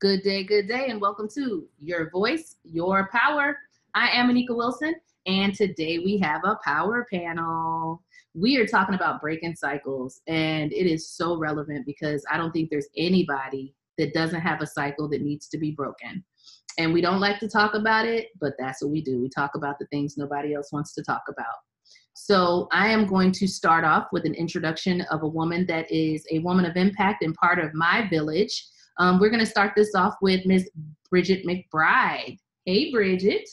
Good day, good day, and welcome to Your Voice, Your Power. I am Anika Wilson, and today we have a power panel. We are talking about breaking cycles, and it is so relevant because I don't think there's anybody that doesn't have a cycle that needs to be broken. And we don't like to talk about it, but that's what we do. We talk about the things nobody else wants to talk about. So I am going to start off with an introduction of a woman that is a woman of impact and part of my village. Um, we're going to start this off with Miss Bridget McBride. Hey, Bridget.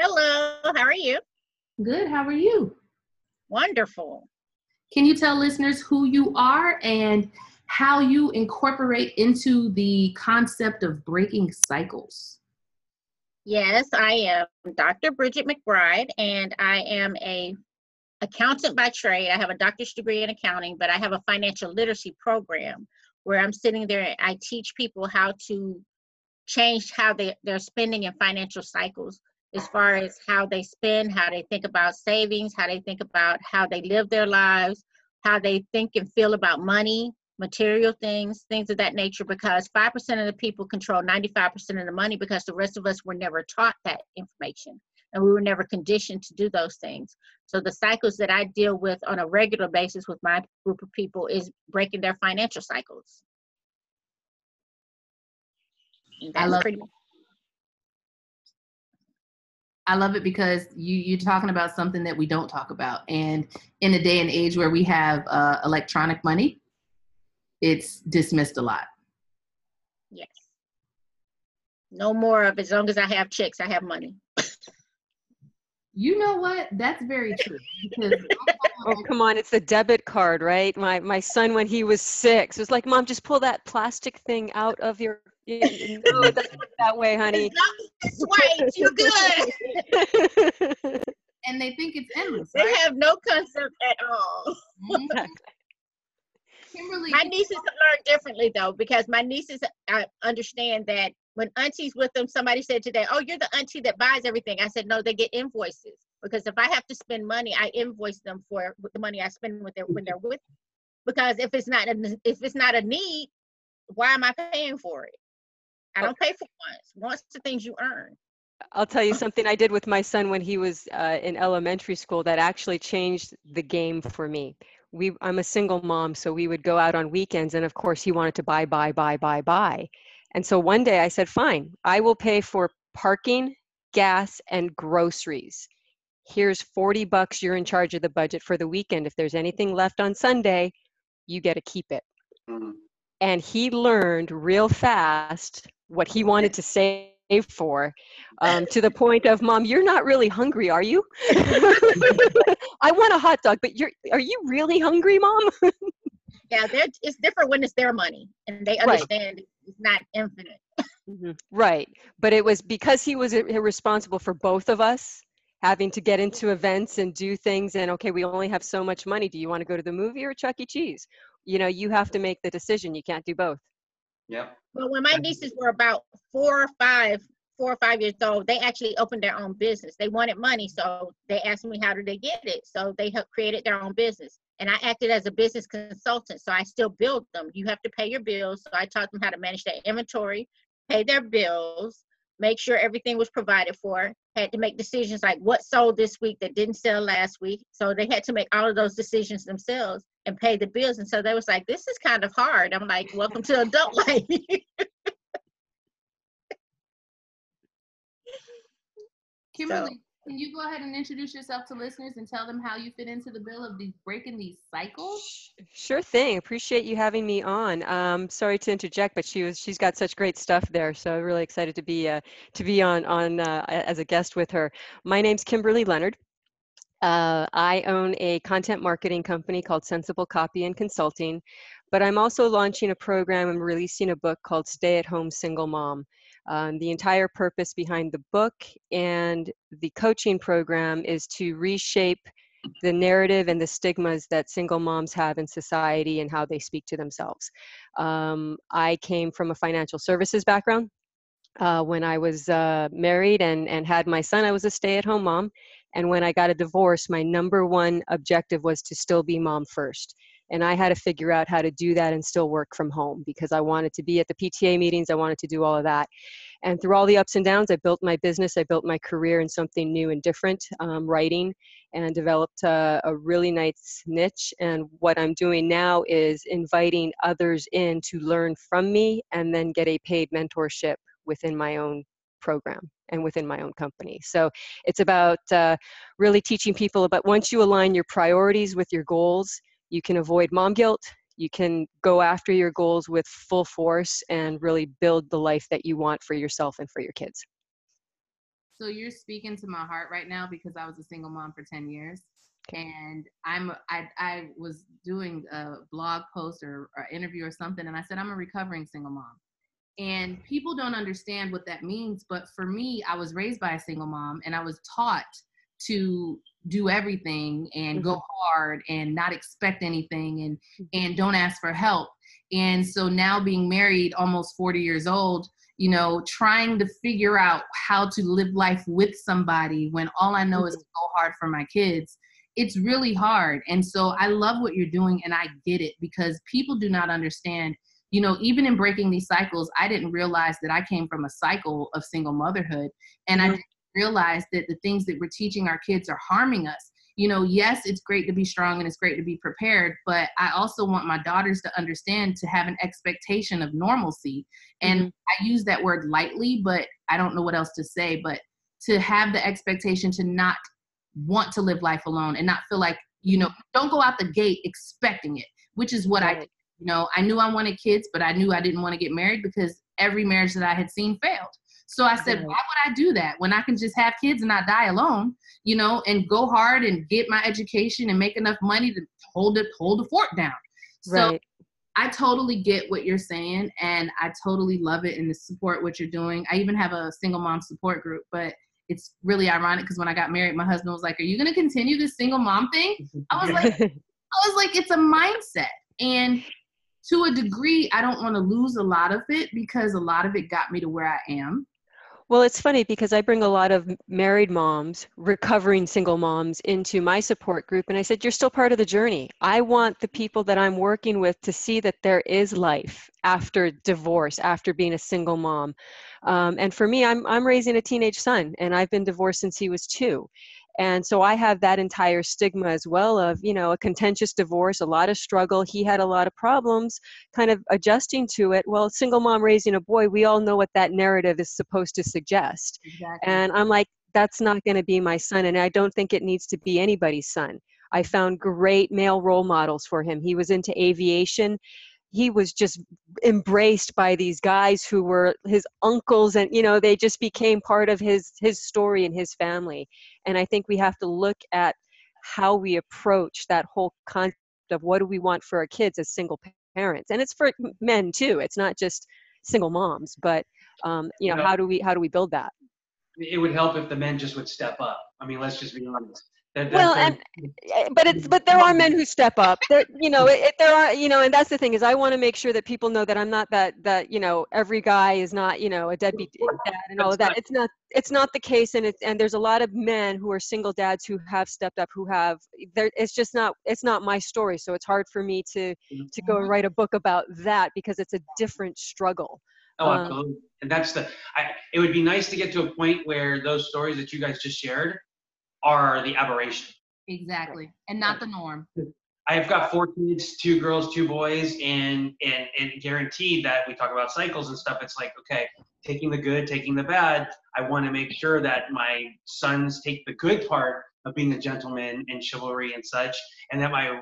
Hello, how are you? Good, how are you? Wonderful. Can you tell listeners who you are and how you incorporate into the concept of breaking cycles? Yes, I am Dr. Bridget McBride, and I am a accountant by trade. I have a doctor's degree in accounting, but I have a financial literacy program where I'm sitting there I teach people how to change how they, they're spending in financial cycles as far as how they spend, how they think about savings, how they think about how they live their lives, how they think and feel about money, material things, things of that nature, because 5% of the people control 95% of the money because the rest of us were never taught that information and we were never conditioned to do those things. So the cycles that I deal with on a regular basis with my group of people is breaking their financial cycles. I love pretty much- I love it because you you're talking about something that we don't talk about, and in a day and age where we have uh, electronic money, it's dismissed a lot. Yes. No more of as long as I have checks, I have money. You know what? That's very true. Oh come on, it's the debit card, right? My my son when he was six was like, "Mom, just pull that plastic thing out of your." no, it doesn't that way, honey. This way, you're good. and they think it's endless. They right? have no concept at all. Mm-hmm. Kimberly, my nieces learn differently though, because my nieces uh, understand that when auntie's with them, somebody said today, "Oh, you're the auntie that buys everything." I said, "No, they get invoices because if I have to spend money, I invoice them for the money I spend with their when they're with. Me. Because if it's not a, if it's not a need, why am I paying for it? I don't pay for wants. Wants the things you earn. I'll tell you something I did with my son when he was uh, in elementary school that actually changed the game for me. We, I'm a single mom, so we would go out on weekends, and of course, he wanted to buy, buy, buy, buy, buy. And so one day I said, fine, I will pay for parking, gas, and groceries. Here's 40 bucks. You're in charge of the budget for the weekend. If there's anything left on Sunday, you get to keep it. Mm-hmm. And he learned real fast what he wanted to save for um, to the point of mom you're not really hungry are you i want a hot dog but you're are you really hungry mom yeah it's different when it's their money and they understand right it's not infinite. mm-hmm. Right. But it was because he was responsible for both of us having to get into events and do things and okay, we only have so much money. Do you want to go to the movie or Chuck E. Cheese? You know, you have to make the decision. You can't do both. Yeah. Well, when my nieces were about four or five, four or five years old, they actually opened their own business. They wanted money, so they asked me how did they get it. So they helped created their own business and I acted as a business consultant. So I still build them. You have to pay your bills. So I taught them how to manage their inventory, pay their bills, make sure everything was provided for. Had to make decisions like what sold this week that didn't sell last week. So they had to make all of those decisions themselves and pay the bills. And so they was like, this is kind of hard. I'm like, welcome to adult life. Kimberly, so, can you go ahead and introduce yourself to listeners and tell them how you fit into the bill of these breaking these cycles? Sure thing. Appreciate you having me on. Um, sorry to interject, but she was she's got such great stuff there, so really excited to be uh, to be on on uh, as a guest with her. My name's Kimberly Leonard. Uh, I own a content marketing company called Sensible Copy and Consulting, but I'm also launching a program and releasing a book called Stay at Home Single Mom. Um, the entire purpose behind the book and the coaching program is to reshape the narrative and the stigmas that single moms have in society and how they speak to themselves. Um, I came from a financial services background. Uh, when I was uh, married and, and had my son, I was a stay at home mom. And when I got a divorce, my number one objective was to still be mom first And I had to figure out how to do that and still work from home because I wanted to be at the PTA meetings. I wanted to do all of that. And through all the ups and downs, I built my business, I built my career in something new and different, um, writing, and developed a, a really nice niche. And what I'm doing now is inviting others in to learn from me and then get a paid mentorship within my own program and within my own company. So it's about uh, really teaching people about once you align your priorities with your goals, you can avoid mom guilt, you can go after your goals with full force and really build the life that you want for yourself and for your kids. So you're speaking to my heart right now because I was a single mom for 10 years. And I'm I I was doing a blog post or, or interview or something, and I said I'm a recovering single mom. And people don't understand what that means, but for me, I was raised by a single mom, and I was taught to do everything and go mm-hmm. hard and not expect anything and mm-hmm. and don't ask for help and so now being married almost 40 years old you know trying to figure out how to live life with somebody when all i know is mm-hmm. to go hard for my kids it's really hard and so i love what you're doing and i get it because people do not understand you know even in breaking these cycles i didn't realize that i came from a cycle of single motherhood and mm-hmm. i realize that the things that we're teaching our kids are harming us you know, yes, it's great to be strong and it's great to be prepared, but I also want my daughters to understand to have an expectation of normalcy. And mm-hmm. I use that word lightly, but I don't know what else to say, but to have the expectation to not want to live life alone and not feel like, you know, don't go out the gate expecting it, which is what right. I did. You know, I knew I wanted kids, but I knew I didn't want to get married because every marriage that I had seen failed. So I said, why would I do that when I can just have kids and not die alone, you know, and go hard and get my education and make enough money to hold it, hold the fort down. Right. So I totally get what you're saying and I totally love it and support what you're doing. I even have a single mom support group, but it's really ironic because when I got married, my husband was like, Are you gonna continue this single mom thing? I was like, I was like, it's a mindset. And to a degree, I don't want to lose a lot of it because a lot of it got me to where I am. Well, it's funny because I bring a lot of married moms, recovering single moms into my support group. And I said, You're still part of the journey. I want the people that I'm working with to see that there is life after divorce, after being a single mom. Um, and for me, I'm, I'm raising a teenage son, and I've been divorced since he was two and so i have that entire stigma as well of you know a contentious divorce a lot of struggle. He had a lot of problems kind of adjusting to it. Well single mom raising a boy we all know what that narrative is supposed to suggest. Exactly. and i'm like that's not going to be my son and i don't think it needs to be anybody's son. I found great male role models for him. He was into aviation. He was just embraced by these guys who were his uncles and you know they just became part of his his story and his family and i think we have to look at how we approach that whole concept of what do we want for our kids as single parents. And it's for men too it's not just single moms but um, you know, you know how do we how do we build that? It would help if the men just would step up. I mean let's just be honest that, well, and eh, but it's but there are men who step up. There, you know, it, there are you know, and that's the thing is I want to make sure that people know that I'm not that that you know every guy is not you know a deadbeat dad and all of that. It's not it's not the case, and it's and there's a lot of men who are single dads who have stepped up, who have there. It's just not it's not my story, so it's hard for me to to go and mm-hmm. write a book about that because it's a different struggle. Oh, um, absolutely. Um, and that's the. I, it would be nice to get to a point where those stories that you guys just shared are the aberration. Exactly, and not the norm. I've got four kids, two girls, two boys, and and and guaranteed that we talk about cycles and stuff. It's like okay, taking the good, taking the bad. I want to make sure that my sons take the good part of being a gentleman and chivalry and such, and that my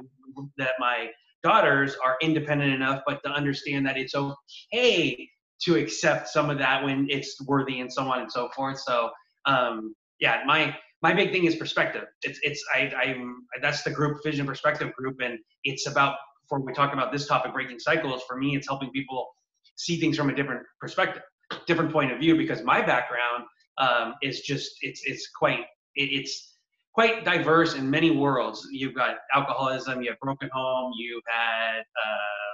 that my daughters are independent enough, but to understand that it's okay to accept some of that when it's worthy and so on and so forth. So um, yeah, my my big thing is perspective. It's it's I I'm that's the group vision perspective group, and it's about before we talk about this topic, breaking cycles. For me, it's helping people see things from a different perspective, different point of view. Because my background um, is just it's it's quite it, it's quite diverse in many worlds. You've got alcoholism, you have broken home, you've had uh,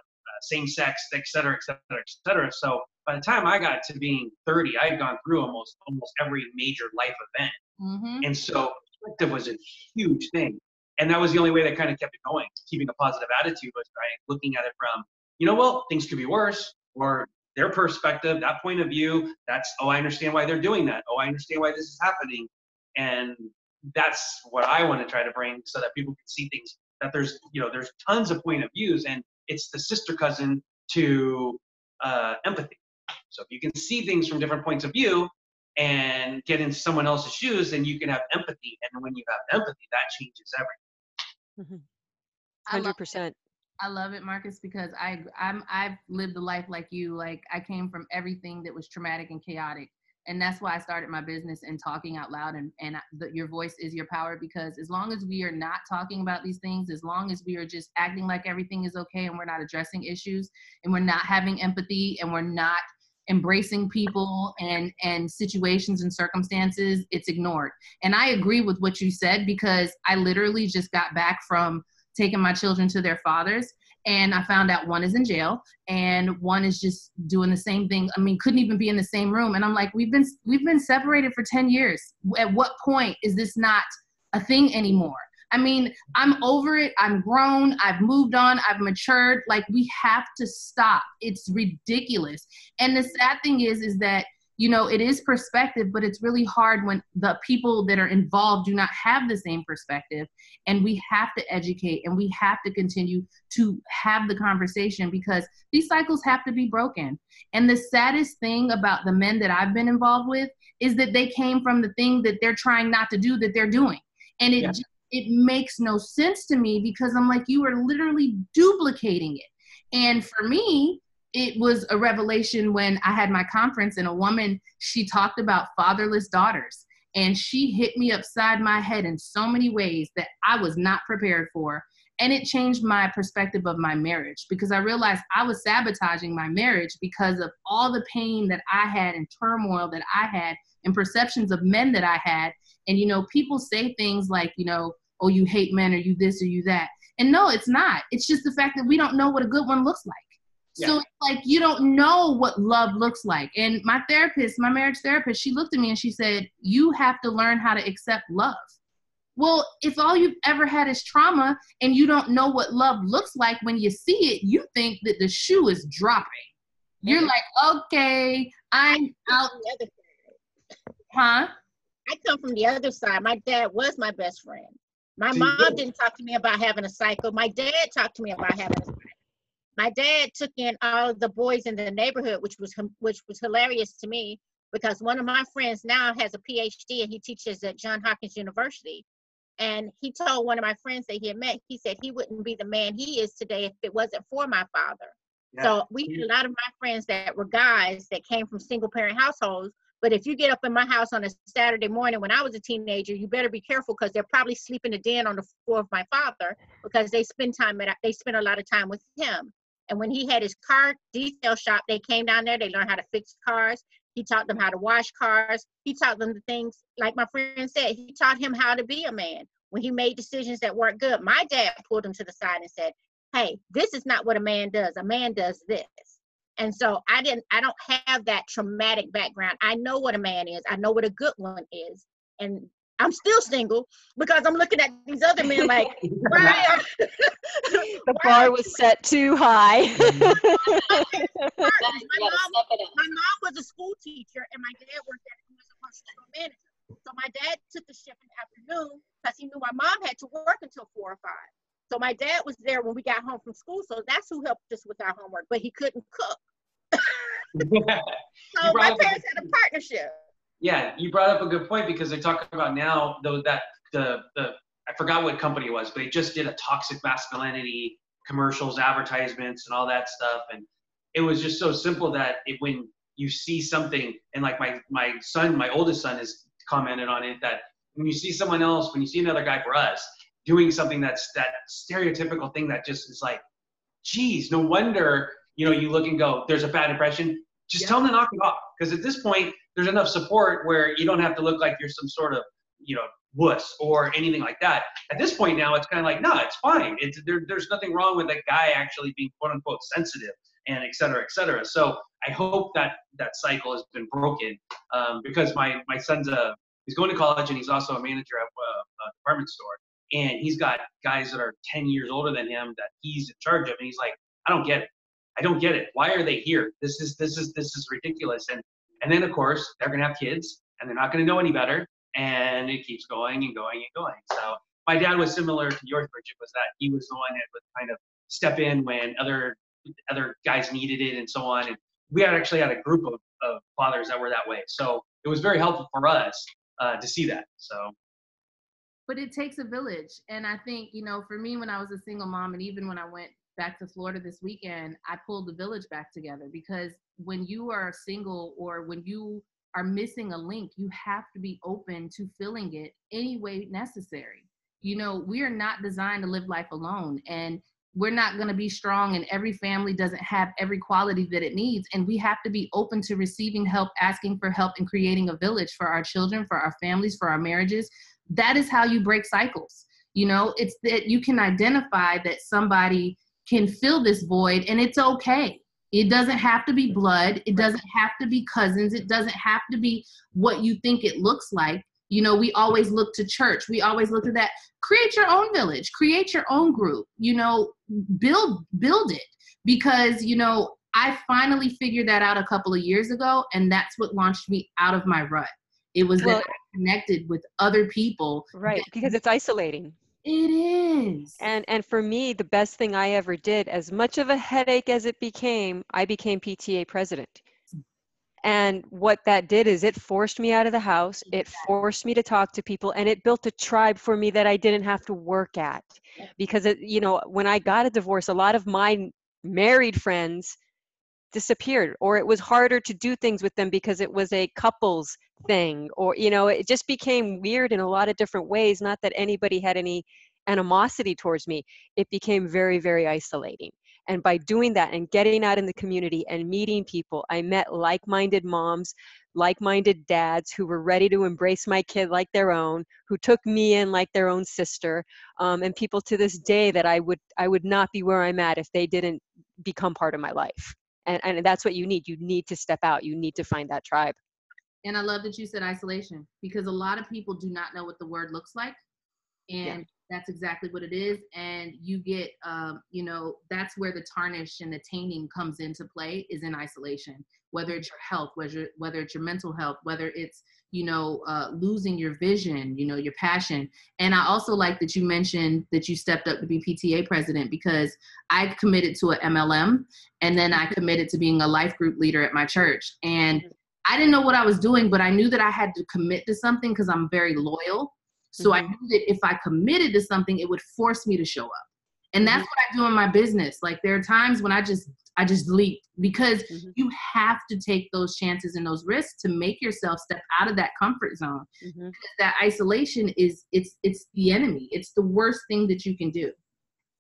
same sex, et cetera, et cetera, et cetera. So by the time I got to being 30, I had gone through almost almost every major life event. Mm-hmm. And so perspective was a huge thing. and that was the only way that kind of kept it going keeping a positive attitude was by looking at it from you know well things could be worse or their perspective that point of view that's oh i understand why they're doing that oh i understand why this is happening and that's what i want to try to bring so that people can see things that there's you know there's tons of point of views and it's the sister cousin to uh, empathy so if you can see things from different points of view and get in someone else's shoes, then you can have empathy. And when you have empathy, that changes everything. Mm-hmm. Hundred percent. I love it, Marcus, because I I'm I've lived a life like you. Like I came from everything that was traumatic and chaotic, and that's why I started my business and talking out loud. And and the, your voice is your power because as long as we are not talking about these things, as long as we are just acting like everything is okay and we're not addressing issues and we're not having empathy and we're not embracing people and and situations and circumstances it's ignored. And i agree with what you said because i literally just got back from taking my children to their fathers and i found out one is in jail and one is just doing the same thing i mean couldn't even be in the same room. And i'm like we've been we've been separated for 10 years. At what point is this not a thing anymore I mean, I'm over it. I'm grown. I've moved on. I've matured. Like we have to stop. It's ridiculous. And the sad thing is, is that you know it is perspective but it's really hard when the people that are involved do not have the same perspective and we have to educate and we have to continue to have the conversation because these cycles have to be broken and the saddest thing about the men that i've been involved with is that they came from the thing that they're trying not to do that they're doing and it yeah it makes no sense to me because I'm like, you are literally duplicating it. And for me, it was a revelation when I had my conference and a woman, she talked about fatherless daughters. And she hit me upside my head in so many ways that I was not prepared for. And it changed my perspective of my marriage because I realized I was sabotaging my marriage because of all the pain that I had and turmoil that I had and perceptions of men that I had. And, you know, people say things like, you know, oh, you hate men or you this or you that. And no, it's not. It's just the fact that we don't know what a good one looks like. Yeah. So like you don't know what love looks like. And my therapist, my marriage therapist, she looked at me and she said, "You have to learn how to accept love." Well, if all you've ever had is trauma and you don't know what love looks like when you see it, you think that the shoe is dropping. You're like, "Okay, I'm out." Huh? I come from the other side. My dad was my best friend. My mom didn't talk to me about having a cycle. My dad talked to me about having a cycle. My dad took in all the boys in the neighborhood, which was which was hilarious to me because one of my friends now has a PhD and he teaches at John Hopkins University. And he told one of my friends that he had met, he said he wouldn't be the man he is today if it wasn't for my father. Yeah. So we had a lot of my friends that were guys that came from single parent households but if you get up in my house on a Saturday morning when I was a teenager, you better be careful because they're probably sleeping the den on the floor of my father because they spend time at they spend a lot of time with him. And when he had his car detail shop, they came down there. They learned how to fix cars. He taught them how to wash cars. He taught them the things like my friend said. He taught him how to be a man. When he made decisions that weren't good, my dad pulled him to the side and said, "Hey, this is not what a man does. A man does this." And so I didn't, I don't have that traumatic background. I know what a man is. I know what a good one is. And I'm still single because I'm looking at these other men like, why the bar was set too high. my, mom, my mom was a school teacher and my dad worked at he was a construction manager. So my dad took the shift in the afternoon because he knew my mom had to work until four or five. So my dad was there when we got home from school, so that's who helped us with our homework, but he couldn't cook. so my parents had a partnership. Yeah, you brought up a good point because they talk about now though that the the I forgot what company it was, but it just did a toxic masculinity commercials, advertisements, and all that stuff. And it was just so simple that it, when you see something, and like my my son, my oldest son, has commented on it that when you see someone else, when you see another guy for us, doing something that's that stereotypical thing that just is like, geez, no wonder you know you look and go, there's a bad impression. Just yeah. tell them to knock it off because at this point there's enough support where you don't have to look like you're some sort of you know wuss or anything like that. At this point now, it's kind of like, no, it's fine. It's there, there's nothing wrong with a guy actually being quote unquote sensitive and et cetera, et cetera. So I hope that that cycle has been broken um, because my my son's a he's going to college and he's also a manager at a, a department store and he's got guys that are 10 years older than him that he's in charge of, and he's like, I don't get it. I don't get it. Why are they here? This is this is this is ridiculous. And and then of course they're gonna have kids, and they're not gonna know any better, and it keeps going and going and going. So my dad was similar to yours, Bridget, was that he was the one that would kind of step in when other other guys needed it and so on. And we had actually had a group of, of fathers that were that way. So it was very helpful for us uh, to see that. So but it takes a village. And i think you know for me when i was a single mom and even when i went back to florida this weekend i pulled the village back together. Because when you are single or when you are missing a link you have to be open to filling it any way necessary. You know we are not designed to live life alone and we're not going to be strong and every family doesn't have every quality that it needs. And we have to be open to receiving help asking for help and creating a village for our children for our families for our marriages that is how you break cycles. You know it's that you can identify that somebody can fill this void and it's okay. It doesn't have to be blood. It doesn't have to be cousins. It doesn't have to be what you think it looks like. You know we always look to church. We always look at that. Create your own village. Create your own group. You know build build it. Because you know i finally figured that out a couple of years ago and that's what launched me out of my rut it was well, that I connected with other people. Right, because it's isolating. It is. And and for me, the best thing I ever did, as much of a headache as it became, I became PTA president. And what that did is it forced me out of the house. It forced me to talk to people and it built a tribe for me that I didn't have to work at. Because it, you know, when I got a divorce, a lot of my married friends disappeared or it was harder to do things with them because it was a couples thing or you know it just became weird in a lot of different ways not that anybody had any animosity towards me. It became very very isolating. And by doing that and getting out in the community and meeting people i met like-minded moms like-minded dads who were ready to embrace my kid like their own who took me in like their own sister um, and people to this day that i would i would not be where i'm at if they didn't become part of my life and, and that's what you need you need to step out you need to find that tribe and i love that you said isolation because a lot of people do not know what the word looks like and. That's exactly what it is and you get um, you know that's where the tarnish and the tainting comes into play is in isolation. Whether it's your health whether whether it's your mental health whether it's you know uh, losing your vision you know your passion. And i also like that you mentioned that you stepped up to be pta president because i committed to a mlm and then i committed to being a life group leader at my church. And i didn't know what i was doing but i knew that i had to commit to something because i'm very loyal so mm-hmm. i knew that if i committed to something it would force me to show up and that's mm-hmm. what i do in my business like there are times when i just I just leap because mm-hmm. you have to take those chances and those risks to make yourself step out of that comfort zone. Mm-hmm. That isolation is it's it's the enemy. It's the worst thing that you can do.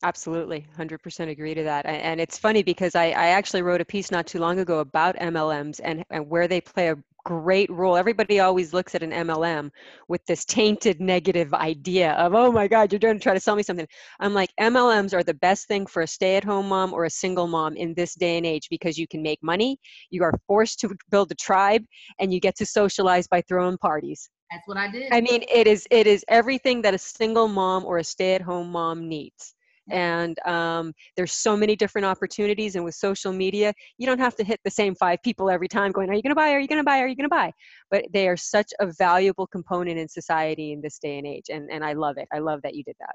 Absolutely, 100% agree to that. And it's funny because I, I actually wrote a piece not too long ago about MLMs and, and where they play a great rule. Everybody always looks at an MLM with this tainted negative idea of, oh my God, you're going to try to sell me something. I'm like, MLMs are the best thing for a stay at home mom or a single mom in this day and age because you can make money, you are forced to build a tribe, and you get to socialize by throwing parties. That's what I did. I mean, it is it is everything that a single mom or a stay at home mom needs and um, there's so many different opportunities and with social media you don't have to hit the same five people every time going are you going to buy? Are you going to buy? Are you going to buy? But they are such a valuable component in society in this day and age and, and i love it. I love that you did that.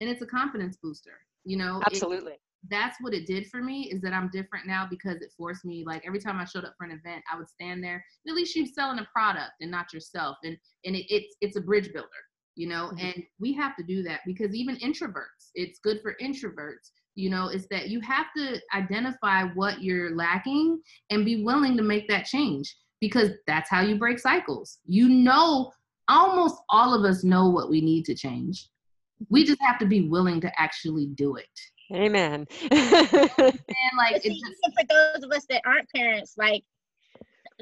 And it's a confidence booster you know absolutely. it, that's what it did for me is that i'm different now because it forced me like every time i showed up for an event i would stand there at least you're selling a product and not yourself and and it, it's it's a bridge builder you know mm-hmm. and we have to do that because even introverts it's good for introverts you know is that you have to identify what you're lacking and be willing to make that change because that's how you break cycles. You know almost all of us know what we need to change. We just have to be willing to actually do it. Amen. And like see, just, for those of us that aren't parents like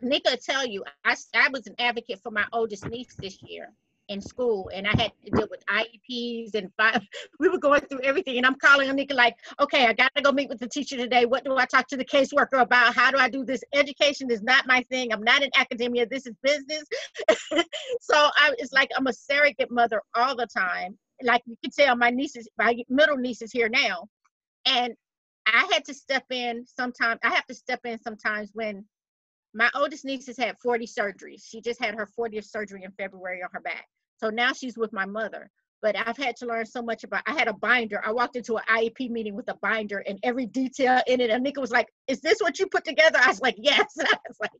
Nika tell you, I, I was an advocate for my oldest niece this year in school and I had to deal with IEPs and five, we were going through everything. And I'm calling Anika like, okay, I got to go meet with the teacher today. What do I talk to the caseworker about? How do I do this? Education is not my thing. I'm not in academia. This is business. so I, it's like I'm a surrogate mother all the time. like you can tell my nieces, my middle niece is here now. And I had to step in sometimes. I have to step in sometimes when my oldest niece has had 40 surgeries. She just had her 40th surgery in February on her back. So now she's with my mother. But I've had to learn so much about. I had a binder. I walked into an IEP meeting with a binder and every detail in it. And Nika was like, "Is this what you put together?" I was like, "Yes." I was like,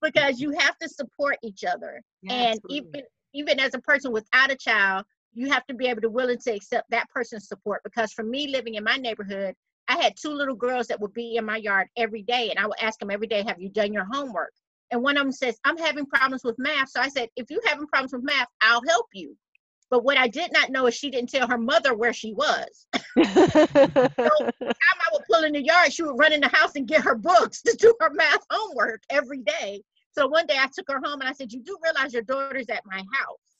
because you have to support each other, Yeah, and absolutely. even even as a person without a child, you have to be able to willing to accept that person's support. Because for me, living in my neighborhood, I had two little girls that would be in my yard every day, and I would ask them every day, "Have you done your homework?" And one of them says, "I'm having problems with math." So I said, "If you're having problems with math, I'll help you." But what I did not know is she didn't tell her mother where she was. So time I would pull in the yard, she would run in the house and get her books to do her math homework every day. So one day I took her home and I said, "You do realize your daughter's at my house?"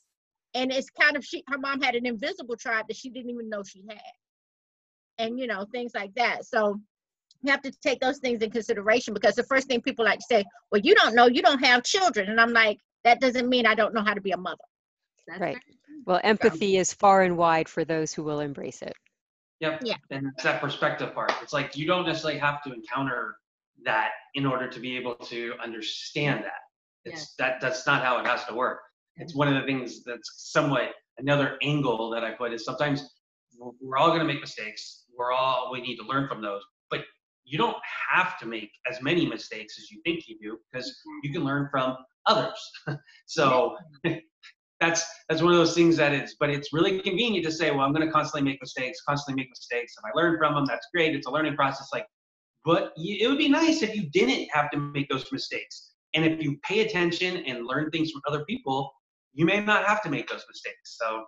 And it's kind of she. Her mom had an invisible tribe that she didn't even know she had, and you know things like that. So you have to take those things in consideration because the first thing people like to say, "Well, you don't know, you don't have children," and I'm like, that doesn't mean I don't know how to be a mother. That's Right. very well, empathy is far and wide for those who will embrace it. Yep. Yeah. And it's that perspective part. It's like you don't necessarily have to encounter that in order to be able to understand that. It's Yes. that that's not how it has to work. It's one of the things that's somewhat another angle that I put is sometimes we're- we're all going to make mistakes. We're all we need to learn from those, but you don't have to make as many mistakes as you think you do because mm-hmm. you can learn from others. so that's that's one of those things that is but it's really convenient to say well i'm going to constantly make mistakes constantly make mistakes. If i learn from them that's great. It's a learning process like but you, it would be nice if you didn't have to make those mistakes. And if you pay attention and learn things from other people you may not have to make those mistakes. So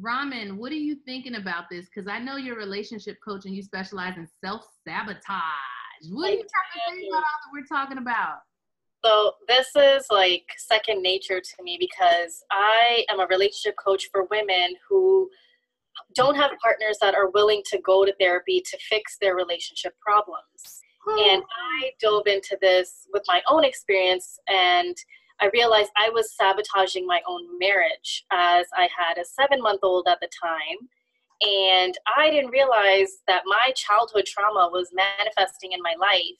Raman, what are you thinking about this? Because I know you're a relationship coach and you specialize in self sabotage. What are you have to say about all that we're talking about? So this is like second nature to me because I am a relationship coach for women who don't have partners that are willing to go to therapy to fix their relationship problems. And I dove into this with my own experience and I realized I was sabotaging my own marriage as I had a seven month old at the time. And I didn't realize that my childhood trauma was manifesting in my life.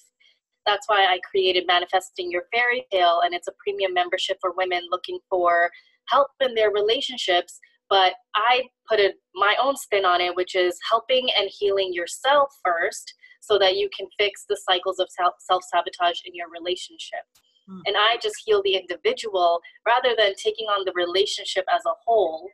That's why I created Manifesting Your Fairy Tale, and it's a premium membership for women looking for help in their relationships. But I put a, my own spin on it, which is helping and healing yourself first so that you can fix the cycles of self sabotage in your relationship. Hmm. And I just heal the individual rather than taking on the relationship as a whole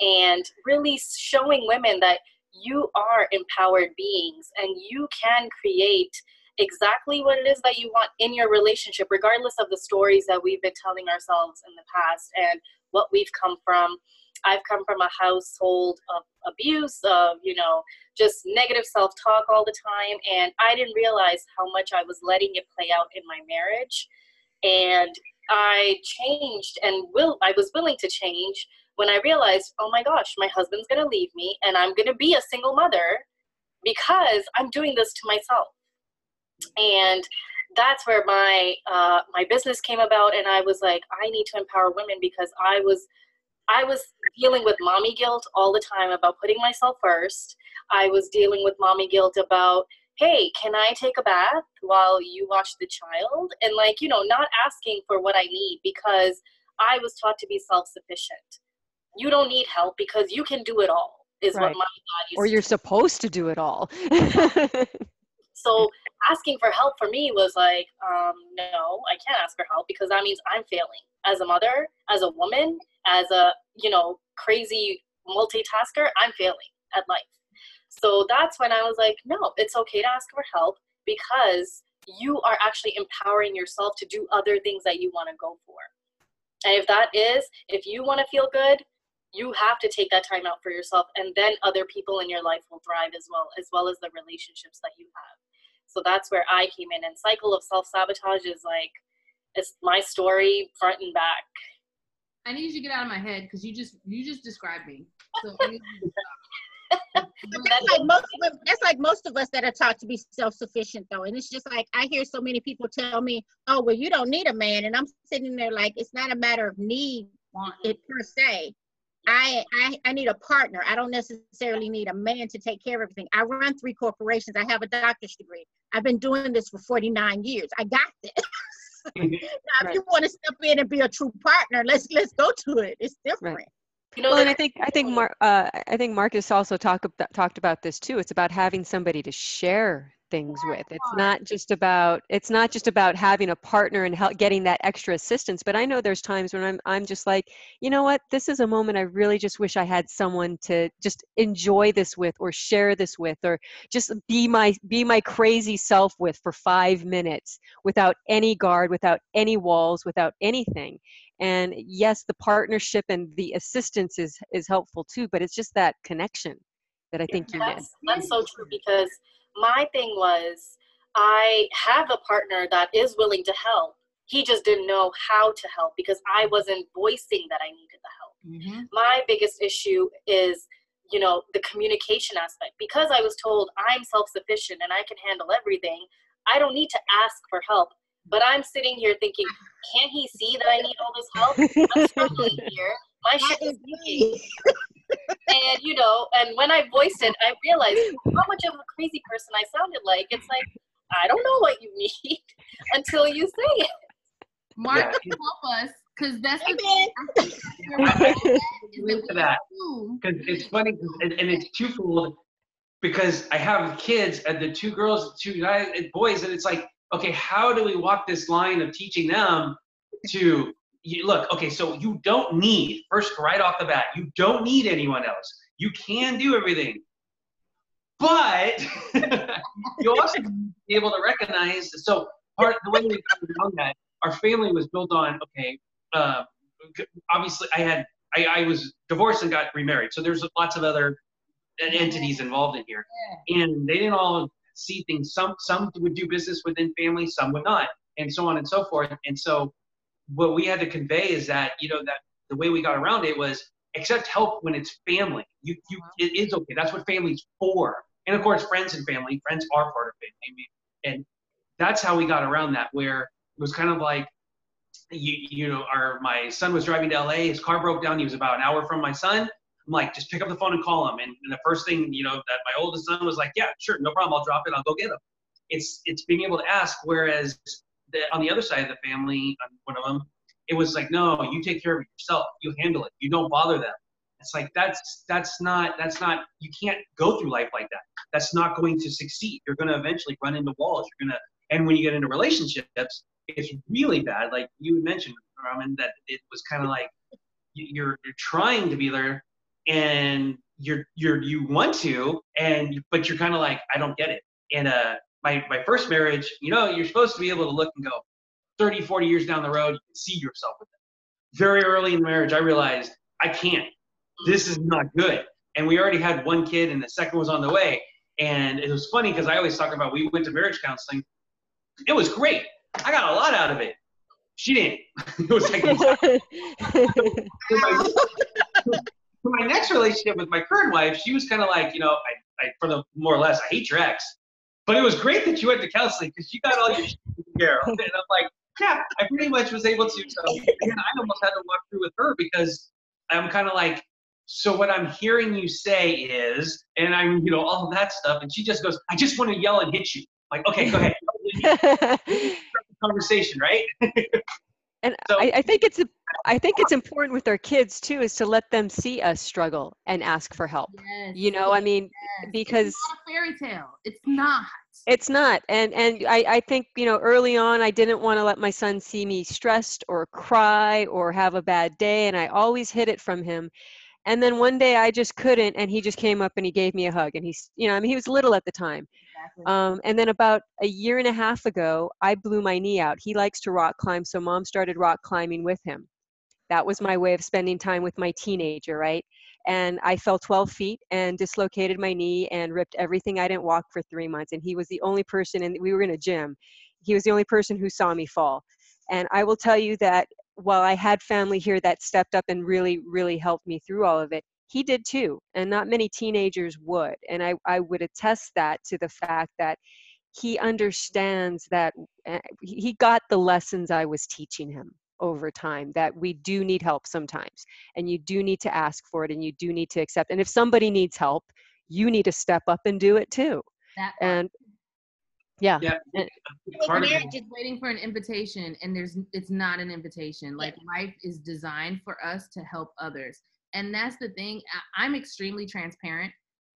and really showing women that you are empowered beings and you can create exactly what it is that you want in your relationship, regardless of the stories that we've been telling ourselves in the past and what we've come from. I've come from a household of abuse, of, you know, just negative self talk all the time. And I didn't realize how much I was letting it play out in my marriage. And I changed and will I was willing to change when I realized, oh my gosh, my husband's gonna leave me and I'm gonna be a single mother because I'm doing this to myself. And that's where my uh, my business came about and I was like, I need to empower women because I was I was dealing with mommy guilt all the time about putting myself first. I was dealing with mommy guilt about, hey, can I take a bath while you watch the child? And like, you know, not asking for what I need because I was taught to be self sufficient. You don't need help because you can do it all, is Right. what my used or you're supposed to do it all. so asking for help for me was like, um, no, I can't ask for help because that means I'm failing as a mother, as a woman, as a you know crazy multitasker. I'm failing at life. So that's when I was like, no, it's okay to ask for help because you are actually empowering yourself to do other things that you want to go for. And if that is, if you want to feel good, you have to take that time out for yourself, and then other people in your life will thrive as well, as well as the relationships that you have. So that's where I came in. And cycle of self sabotage is like it's my story front and back. I need you to get out of my head because you just you just described me. So I need you to stop. That's like most of them, that's like most of us that are taught to be self-sufficient though. And it's just like I hear so many people tell me, Oh, well, you don't need a man. And I'm sitting there like it's not a matter of need it per se. I, I I need a partner. I don't necessarily need a man to take care of everything. I run three corporations. I have a doctor's degree. I've been doing this for 49 years. I got this. now, if Right. you want to step in and be a true partner, let's let's go to it. It's different. You know, Well, and I think I think Mar- uh, I think Marcus also talked talked about this too. It's about having somebody to share things with. It's not just about it's not just about having a partner and help, getting that extra assistance. But I know there's times when I'm I'm just like, you know what, this is a moment I really just wish I had someone to just enjoy this with, or share this with, or just be my be my crazy self with for five minutes without any guard, without any walls, without anything and yes the partnership and the assistance is is helpful too but it's just that connection that i think you need that's, that's so true because my thing was I have a partner that is willing to help. He just didn't know how to help because I wasn't voicing that I needed the help. Mhm. my biggest issue is you know the communication aspect because i was told i'm self-sufficient and i can handle everything i don't need to ask for help but i'm sitting here thinking can't he see that i need all this help i'm struggling here my shit is is me. and you know and when i voiced it i realized how much of a crazy person i sounded like it's like i don't know what you need until you say it Mark, Yeah. help us, because that's the Amen. Link that. because it's funny 'cause- and, and it's twofold because I have kids and the two girls, two guys, and boys, and it's like, okay, how do we walk this line of teaching them to you, look? Okay, so you don't need first right off the bat, you don't need anyone else. You can do everything, but you also be able to recognize. So part the way we got around that, our family was built on okay. Uh, obviously, I had I, I was divorced and got remarried. So there's lots of other entities involved in here, and they didn't all see things. Some some would do business within family, some would not, and so on and so forth. And so what we had to convey is that you know that the way we got around it was accept help when it's family. You you mm-hmm. it is okay. That's what family's for. And of course, friends and family. Friends are part of family. I mean, and that's how we got around that. Where it was kind of like you, you know, our my son was driving to LA. His car broke down. He was about an hour from my son. I'm like, just pick up the phone and call him. And, and the first thing, you know, that my oldest son was like, yeah, sure, no problem. I'll drop it. I'll go get him. It's it's being able to ask. Whereas on the other side of the family, on one of them, it was like, no, you take care of yourself. You handle it. You don't bother them. It's like that's that's not that's not you can't go through life like that. That's not going to succeed. You're going to eventually run into walls. You're going to and when you get into relationships, it's really bad. Like you mentioned, Raman, that it was kind of like you- you're you're trying to be there, and you're you're you want to, and but you're kind of like I don't get it. And uh, my my first marriage, you know, you're supposed to be able to look and go 30, 40 years down the road, you can see yourself with them. Very early in the marriage, I realized I can't. This is not good. And we already had one kid, and the second was on the way. And it was funny because I always talk about we went to marriage counseling. It was great. I got a lot out of it. She didn't. it was like for my, for my next relationship with my current wife, she was kind of like, you know, I, I, for the more or less, I hate your ex. But it was great that you went to counseling because you got all your shit of. And I'm like, yeah, I pretty much was able to. So and I almost had to walk through with her because I'm kind of like, so what I'm hearing you say is, and I'm, you know, all of that stuff. And she just goes, I just want to yell and hit you. Like, okay, go ahead. Conversation, right? and So- I, I think it's a, I think it's important with our kids too is to let them see us struggle and ask for help. Yes. You know, I mean, yes. because it's not a fairy tale. It's not. It's not. And and I, I think, you know, early on I didn't want to let my son see me stressed or cry or have a bad day. And I always hid it from him. And then one day I just couldn't and he just came up and he gave me a hug. And he's you know, I mean he was little at the time. Exactly. Um, and then about a year and a half ago, I blew my knee out. He likes to rock climb, so mom started rock climbing with him. That was my way of spending time with my teenager, right? And I fell 12 feet and dislocated my knee and ripped everything. I didn't walk for three months. And he was the only person, and we were in a gym. He was the only person who saw me fall. And I will tell you that while I had family here that stepped up and really, really helped me through all of it, he did too. And not many teenagers would. And I, I would attest that to the fact that he understands that eh, he he got the lessons I was teaching him. over time that we do need help sometimes and you do need to ask for it and you do need to accept and if somebody needs help you need to step up and do it too That and yeah, Yeah. And- Part of marriage it- is waiting for an invitation and there's it's not an invitation. Like life is designed for us to help others. And that's the thing I- i'm extremely transparent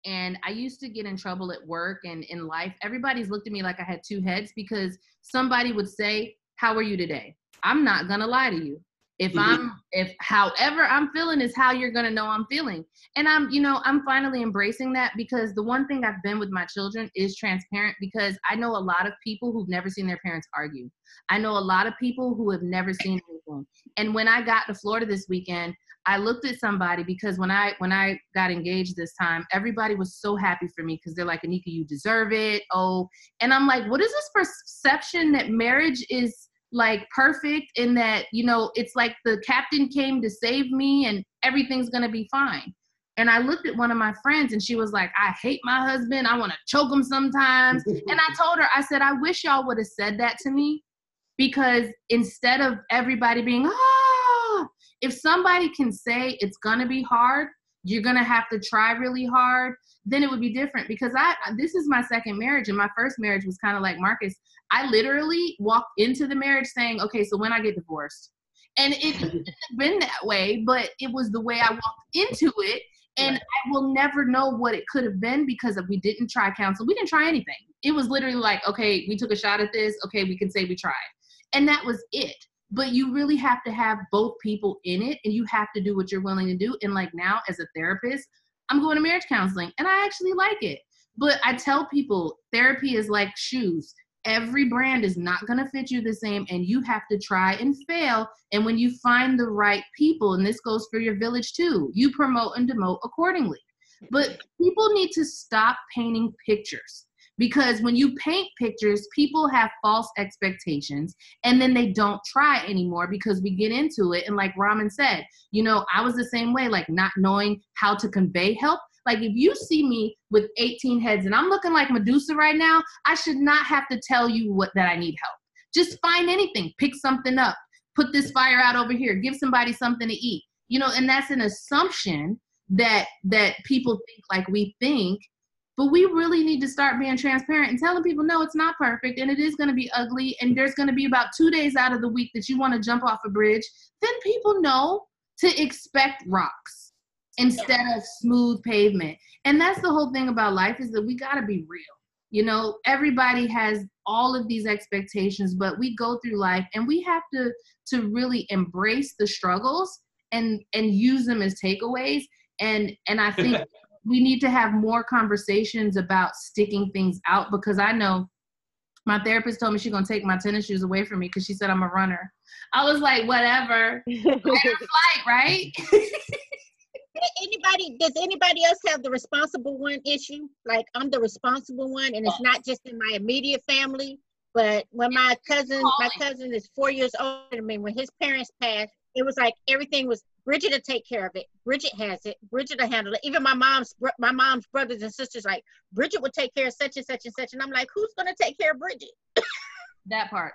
and i used to get in trouble at work and in life. Everybody's looked at me like i had two heads because somebody would say how are you today? I'm not gonna lie to you if Mhm. i'm if however i'm feeling is how you're gonna know i'm feeling. And i'm you know i'm finally embracing that because the one thing i've been with my children is transparent because i know a lot of people who've never seen their parents argue. I know a lot of people who have never seen anything and when i got to florida this weekend i looked at somebody because when i when i got engaged this time everybody was so happy for me because they're like anika you deserve it. Oh and i'm like what is this perception that marriage is like perfect in that you know it's like the captain came to save me and everything's gonna be fine. And i looked at one of my friends and she was like i hate my husband. I want to choke him sometimes. And i told her i said i wish y'all would have said that to me because instead of everybody being ah! If somebody can say it's gonna be hard you're gonna have to try really hard then it would be different because i this is my second marriage and my first marriage was kind of like marcus I literally walked into the marriage saying, okay, so when I get divorced. And it hasn't been that way, but it was the way I walked into it. And Right. I will never know what it could have been because we didn't try counsel. We didn't try anything. It was literally like, okay, we took a shot at this. Okay, we can say we tried. And that was it. But you really have to have both people in it and you have to do what you're willing to do. And like now, as a therapist, I'm going to marriage counseling and I actually like it. But I tell people therapy is like shoes. Every brand is not going to fit you the same and you have to try and fail. And when you find the right people and this goes for your village too you promote and demote accordingly. But people need to stop painting pictures because when you paint pictures people have false expectations and then they don't try anymore because we get into it and like Raman said you know i was the same way like not knowing how to convey help like if you see me with 18 heads and I'm looking like Medusa right now, I should not have to tell you what that I need help. Just find anything, pick something up, put this fire out over here, give somebody something to eat. You know, and that's an assumption that that people think like we think, but we really need to start being transparent and telling people no, it's not perfect and it is going to be ugly and there's going to be about 2 days out of the week that you want to jump off a bridge, then people know to expect rocks instead of smooth pavement. And that's the whole thing about life is that we got to be real. You know, everybody has all of these expectations, but we go through life and we have to to really embrace the struggles and and use them as takeaways and and I think we need to have more conversations about sticking things out because I know my therapist told me she's gonna take my tennis shoes away from me because she said I'm a runner. I was like, whatever, fight flight, right? Anybody, does anybody else have the responsible one issue? Like I'm the responsible one and it's not just in my immediate family, but when my cousin, my cousin is four years older than me, when his parents passed, it was like everything was Bridget to take care of it. Bridget has it. Bridget to handle it. Even my mom's, my mom's brothers and sisters, like Bridget would take care of such and such and such. And I'm like, who's gonna take care of Bridget? that part.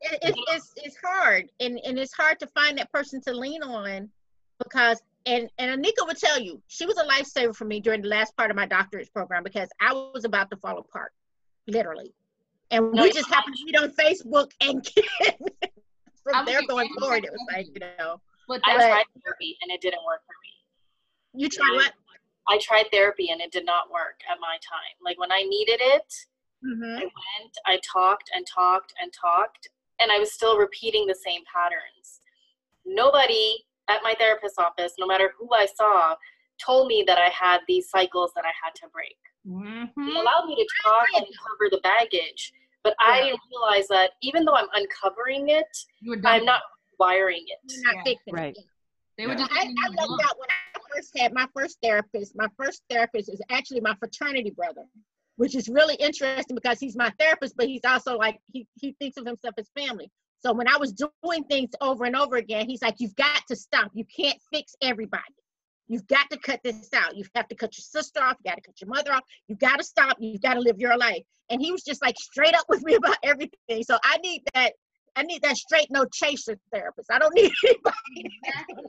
it, it's, it's it's hard and and it's hard to find that person to lean on because and and Anika would tell you she was a lifesaver for me during the last part of my doctorate program because I was about to fall apart, literally, and No, we just happened to meet on Facebook and I from there going forward it was like you know But I tried therapy and it didn't work for me. you try what I tried therapy and it did not work at my time. Like when I needed it, Mhm. I went, I talked and talked and talked, and I was still repeating the same patterns. Nobody at my therapist's office, no matter who I saw, told me that I had these cycles that I had to break. Mhm. They allowed me to talk and cover the baggage, but I Yeah. didn't realize that even though I'm uncovering it, I'm not wiring it. You're not Yeah. fixing Right. it. They were just I, letting I you lucked know. out when I first had my first therapist. My first therapist is actually my fraternity brother, which is really interesting because he's my therapist, but he's also like he, he thinks of himself as family. So when I was doing things over and over again, he's like, You've got to stop. You can't fix everybody. You've got to cut this out. You have to cut your sister off. You got to cut your mother off. You got to stop. You got to live your life. And he was just like straight up with me about everything. So I need that. I need that straight no chaser therapist. I don't need anybody. Exactly.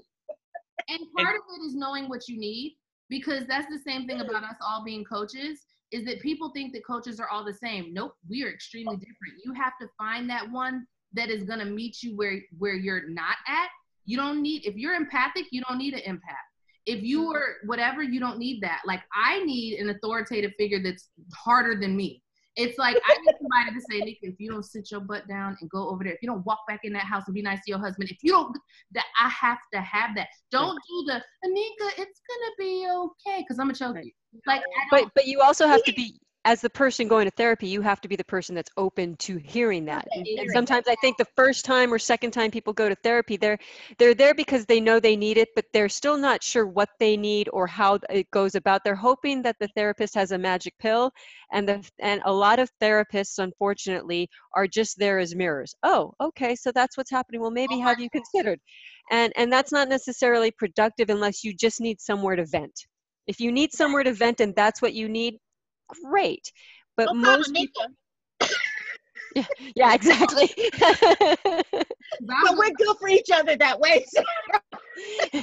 And part of it is knowing what you need because that's the same thing about us all being coaches is that people think that coaches are all the same. Nope, we are extremely different. You have to find that one that is going to meet you where where you're not at. You don't need if you're empathic, you don't need an empath. If you mm-hmm. were whatever, you don't need that. Like I need an authoritative figure that's harder than me. It's like I need somebody to say, Nika, if you don't sit your butt down and go over there, if you don't walk back in that house and be nice to your husband, if you don't, that I have to have that. Don't do the Anika, it's gonna be okay, because I'm gonna choke you. Like, I But but you also have to be as the person going to therapy, you have to be the person that's open to hearing that. And, and sometimes I think the first time or second time people go to therapy, they're they're there because they know they need it, but they're still not sure what they need or how it goes about. They're hoping that the therapist has a magic pill, and the and a lot of therapists, unfortunately, are just there as mirrors. Oh, okay, so that's what's happening. Well, maybe have you considered? And and that's not necessarily productive unless you just need somewhere to vent. If you need somewhere to vent and that's what you need, great. But No problem, most people, Nika. yeah, exactly. But we're good for each other that way.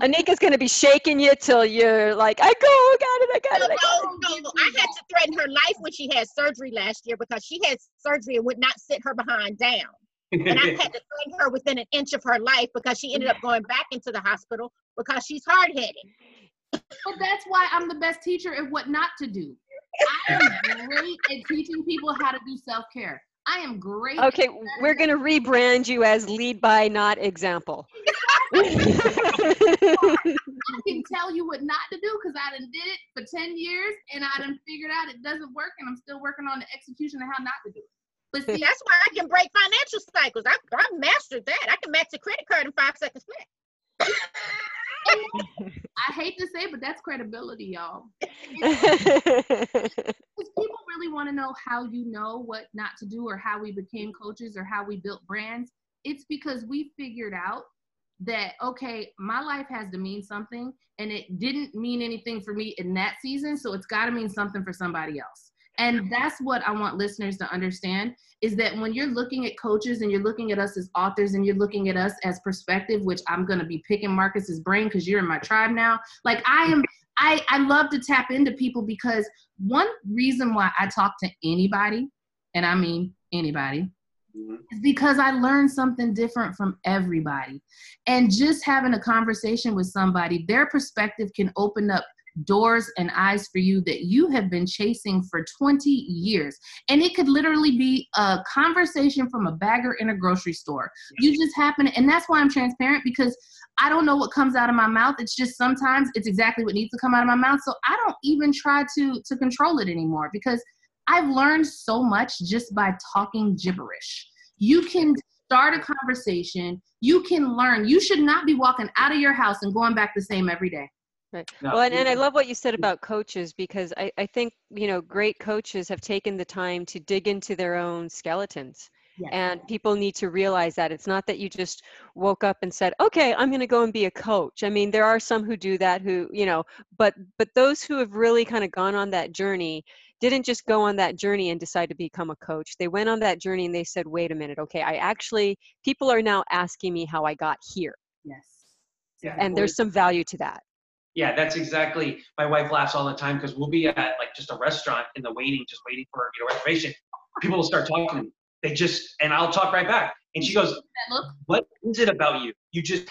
Anika's gonna be shaking you till you're like, I go, I got it, I got No, it, I got no, no. I had to threaten her life when she had surgery last year because she had surgery and would not sit her behind down. And I had to threaten her within an inch of her life because she ended up going back into the hospital because she's hard headed. But that's why I'm the best teacher at what not to do. I am great at teaching people how to do self care. I am great. Okay, we're gonna rebrand you as lead by, not example. I can tell you what not to do because I done did it for 10 years and I done figured out it doesn't work and I'm still working on the execution of how not to do it. But see, That's why I can break financial cycles. I, I mastered that. I can max a credit card in five seconds flat. I hate to say, but that's credibility, y'all. Because people really want to know how you know what not to do or how we became coaches or how we built brands. It's because we figured out that, okay, my life has to mean something and it didn't mean anything for me in that season. So it's got to mean something for somebody else. And that's what I want listeners to understand is that when you're looking at coaches and you're looking at us as authors and you're looking at us as perspective, which I'm going to be picking Marcus's brain because you're in my tribe now. Like I am I, I love to tap into people because one reason why I talk to anybody, and I mean anybody, Mhm. is because I learn something different from everybody. And just having a conversation with somebody, their perspective can open up doors and eyes for you that you have been chasing for 20 years. And it could literally be a conversation from a bagger in a grocery store. You just happen, and that's why I'm transparent because I don't know what comes out of my mouth. It's just sometimes it's exactly what needs to come out of my mouth. So I don't even try to to control it anymore because I've learned so much just by talking gibberish. You can start a conversation, you can learn. You should not be walking out of your house and going back the same every day. Right. Well, and, and I love what you said about coaches because I, I think, you know, great coaches have taken the time to dig into their own skeletons. Yes. And people need to realize that it's not that you just woke up and said, okay, I'm going to go and be a coach. I mean, there are some who do that who, you know, but but those who have really kind of gone on that journey didn't just go on that journey and decide to become a coach. They went on that journey and they said, wait a minute, okay, I actually, people are now asking me how I got here. Yes. Yeah. And there's some value to that. Yeah, that's exactly. My wife laughs all the time because we'll be at like just a restaurant in the waiting, just waiting for you know reservation. People will start talking to me. They just and I'll talk right back. And she goes. "What is it about you? You just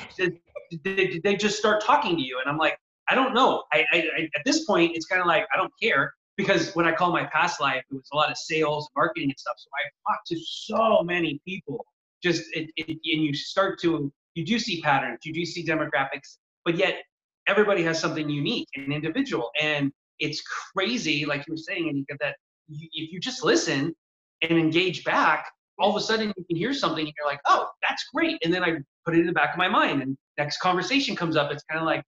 they, they just start talking to you?" And I'm like, "I don't know. I, I, I at this point it's kind of like I don't care because when I call my past life, it was a lot of sales, marketing, and stuff. So I talked to so many people. Just it, it, and you start to you do see patterns, you do see demographics, but yet everybody has something unique and individual. And it's crazy, like you were saying, And you Anika, that if you just listen and engage back, all of a sudden you can hear something and you're like, oh, that's great. And then I put it in the back of my mind and next conversation comes up. It's kind of like,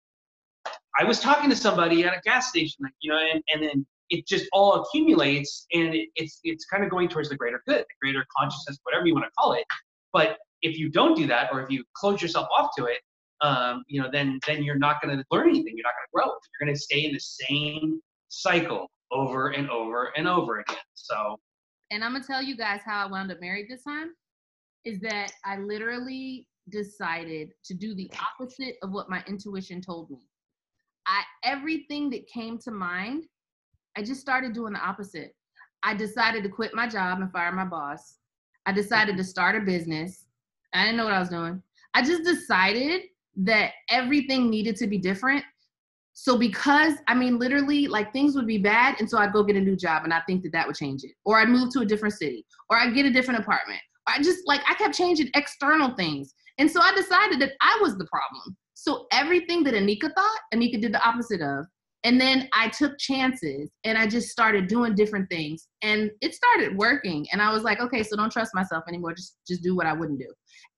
I was talking to somebody at a gas station, like, you know, and, and then it just all accumulates and it, it's it's kind of going towards the greater good, the greater consciousness, whatever you want to call it. But if you don't do that, or if you close yourself off to it, um, you know, then then you're not going to learn anything. You're not going to grow. You're going to stay in the same cycle over and over and over again. So And I'm gonna tell you guys how I wound up married this time. is that I literally decided to do the opposite of what my intuition told me. I everything that came to mind, I just started doing the opposite. I decided to quit my job and fire my boss. I decided to start a business. I didn't know what I was doing. I just decided that everything needed to be different. So because I mean literally like things would be bad and so I'd go get a new job and I think that that would change it. Or I'd move to a different city or I'd get a different apartment. Or I just like I kept changing external things. And so I decided that I was the problem. So everything that Anika thought, Anika did the opposite of. And then I took chances and I just started doing different things and it started working. And I was like, okay, so don't trust myself anymore. Just just do what I wouldn't do.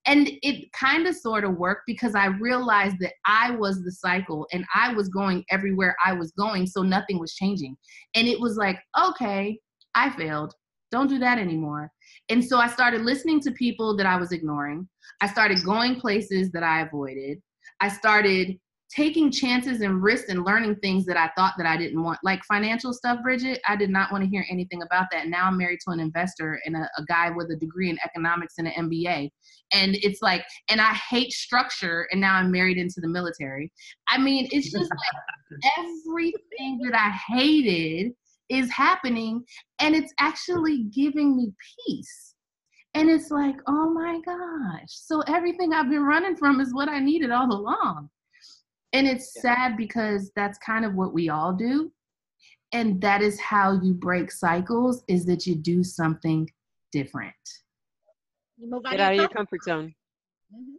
And it kind of sort of worked because I realized that I was the cycle and I was going everywhere I was going. So nothing was changing. And it was like, okay, I failed. Don't do that anymore. And so I started listening to people that I was ignoring. I started going places that I avoided. I started taking chances and risks and learning things that I thought that I didn't want, like financial stuff, Bridget. I did not want to hear anything about that. Now I'm married to an investor and a, a guy with a degree in economics and an MBA. And it's like, and I hate structure, and now I'm married into the military. I mean, it's just like everything that I hated is happening, and it's actually giving me peace. And it's like, oh my gosh. So everything I've been running from is what I needed all along. And it's yeah. sad because that's kind of what we all do. And that is how you break cycles is that you do something different. You move out Get out of your comfort zone. Mm-hmm.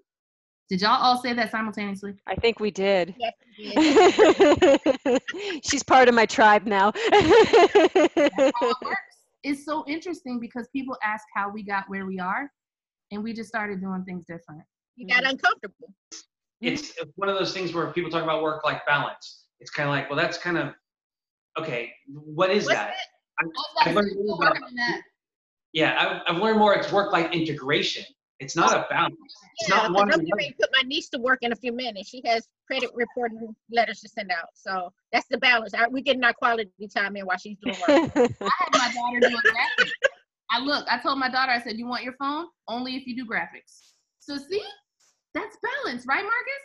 Did y'all all say that simultaneously? I think we did. Yes, we did. She's part of my tribe now. it it's so interesting because people ask how we got where we are, and we just started doing things different. You got uncomfortable. It's one of those things where people talk about work life balance. It's kind of like, well, that's kind of okay. What is What's that? I've, I've learned about, yeah, I've, I've learned more. It's work life integration. It's not a balance. It's yeah, not one. I'm ready to put my niece to work in a few minutes. She has credit reporting letters to send out. So that's the balance. we're getting our quality time in while she's doing work. I had my daughter doing graphics. I look, I told my daughter, I said, You want your phone? Only if you do graphics. So see, that's balance, right, Marcus?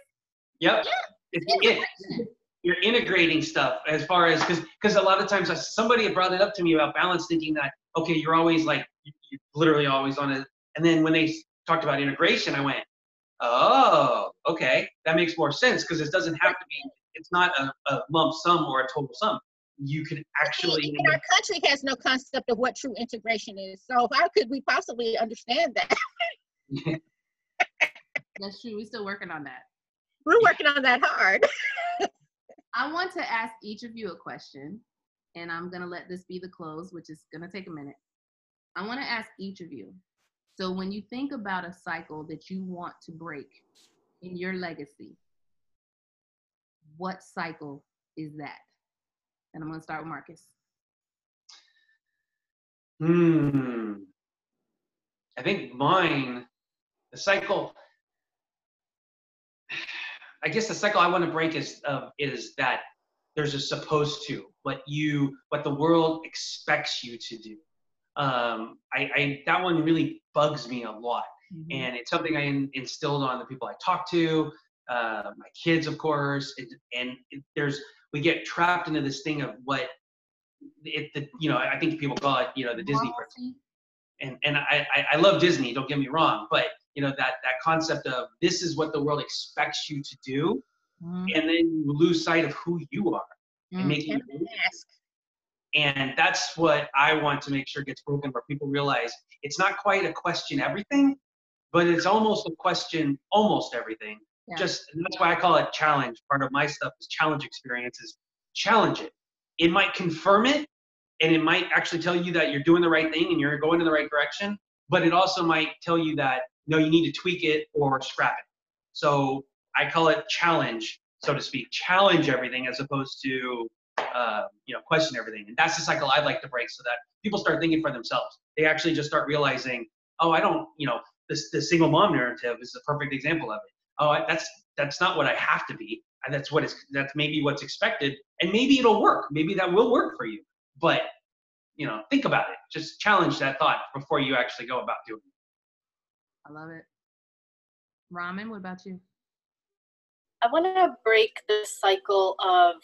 Yep. Yeah. It's, it, you're integrating stuff as far as because because a lot of times somebody brought it up to me about balance, thinking that okay, you're always like you're literally always on it, and then when they talked about integration, I went, oh, okay, that makes more sense because it doesn't have to be. It's not a, a lump sum or a total sum. You can actually. Even our country has no concept of what true integration is. So how could we possibly understand that? That's true. We're still working on that. We're working on that hard. I want to ask each of you a question, and I'm going to let this be the close, which is going to take a minute. I want to ask each of you so when you think about a cycle that you want to break in your legacy, what cycle is that? And I'm going to start with Marcus. Hmm. I think mine, the cycle. I guess the cycle I want to break is uh, is that there's a supposed to what you what the world expects you to do um, I, I, that one really bugs me a lot, mm-hmm. and it's something I in, instilled on the people I talk to, uh, my kids, of course, it, and it, there's we get trapped into this thing of what it, the, you know, I think people call it, you know, the Disney person. And and I, I, I love Disney. Don't get me wrong, but you know that that concept of this is what the world expects you to do, mm-hmm. and then you lose sight of who you are mm-hmm. and making ask and that's what I want to make sure gets broken, where people realize it's not quite a question everything, but it's almost a question almost everything. Yeah. Just that's why I call it challenge. Part of my stuff is challenge experiences. Challenge it. It might confirm it, and it might actually tell you that you're doing the right thing and you're going in the right direction. But it also might tell you that no, you need to tweak it or scrap it. So I call it challenge, so to speak. Challenge everything as opposed to uh, you know, question everything. And that's the cycle I'd like to break so that people start thinking for themselves. They actually just start realizing, oh, I don't, you know, this the single mom narrative is a perfect example of it. Oh, that's that's not what I have to be. And That's what is that's maybe what's expected, and maybe it'll work. Maybe that will work for you. But you know, think about it. Just challenge that thought before you actually go about doing it. I love it. Raman, what about you? I want to break the cycle of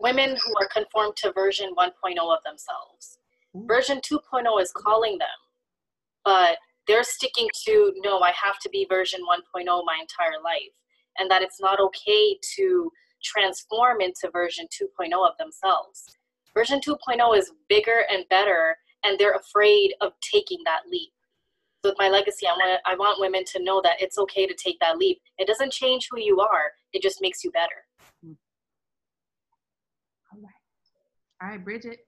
women who are conformed to version 1.0 of themselves. Ooh. Version 2.0 is calling them, but they're sticking to no, I have to be version 1.0 my entire life, and that it's not okay to transform into version 2.0 of themselves. Version 2.0 is bigger and better, and they're afraid of taking that leap. So with my legacy, I want I want women to know that it's okay to take that leap. It doesn't change who you are; it just makes you better. All right. All right, Bridget.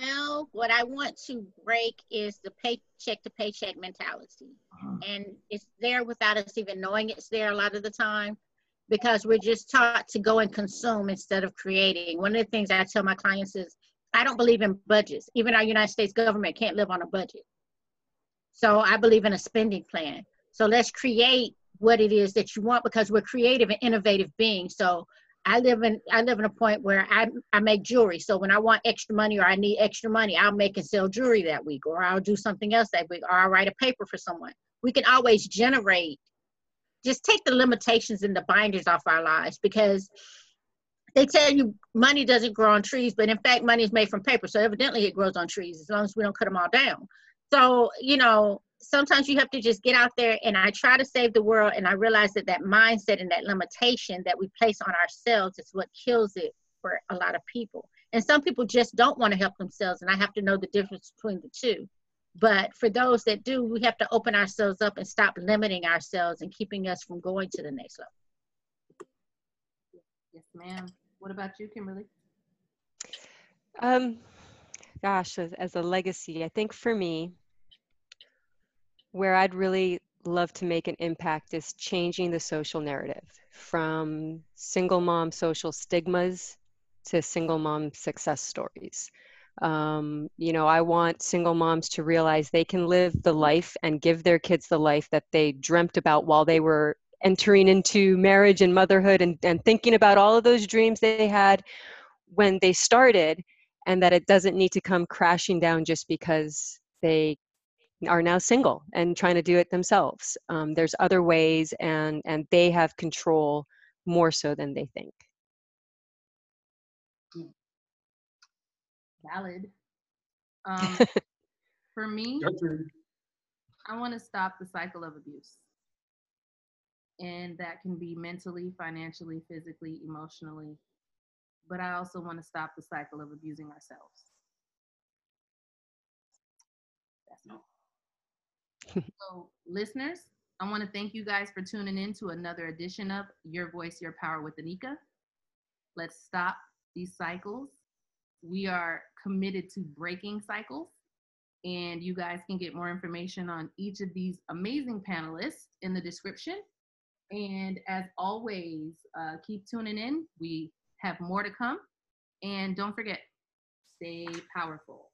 Now, what I want to break is the paycheck to paycheck mentality. Uh-huh. And it's there without us even knowing it's there a lot of the time because we're just taught to go and consume instead of creating. One of the things I tell my clients is I don't believe in budgets. Even our United States government can't live on a budget. So I believe in a spending plan. So let's create what it is that you want because we're creative and innovative beings. So I live in I live in a point where I I make jewelry. So when I want extra money or I need extra money, I'll make and sell jewelry that week, or I'll do something else that week, or I'll write a paper for someone. We can always generate. Just take the limitations and the binders off our lives because they tell you money doesn't grow on trees, but in fact, money is made from paper. So evidently, it grows on trees as long as we don't cut them all down. So you know, sometimes you have to just get out there and I try to save the world and I realize that that mindset and that limitation that we place on ourselves is what kills it for a lot of people. And some people just don't want to help themselves and I have to know the difference between the two. But for those that do, we have to open ourselves up and stop limiting ourselves and keeping us from going to the next level. Yes, ma'am. What about you, Kimberly? Um, gosh, as, as a legacy, I think for me, where I'd really love to make an impact is changing the social narrative from single mom social stigmas to single mom success stories. Um, you know, I want single moms to realize they can live the life and give their kids the life that they dreamt about while they were entering into marriage and motherhood and, and thinking about all of those dreams they had when they started, and that it doesn't need to come crashing down just because they are now single and trying to do it themselves. Um, there's other ways, and and they have control more so than they think. Valid. Um, for me, I want to stop the cycle of abuse. And that can be mentally, financially, physically, emotionally. But I also want to stop the cycle of abusing ourselves. That's all. So, listeners, I want to thank you guys for tuning in to another edition of Your Voice, Your Power with Anika. Let's stop these cycles. We are committed to breaking cycles and you guys can get more information on each of these amazing panelists in the description. And as always, uh, keep tuning in. We have more to come. And don't forget, stay powerful.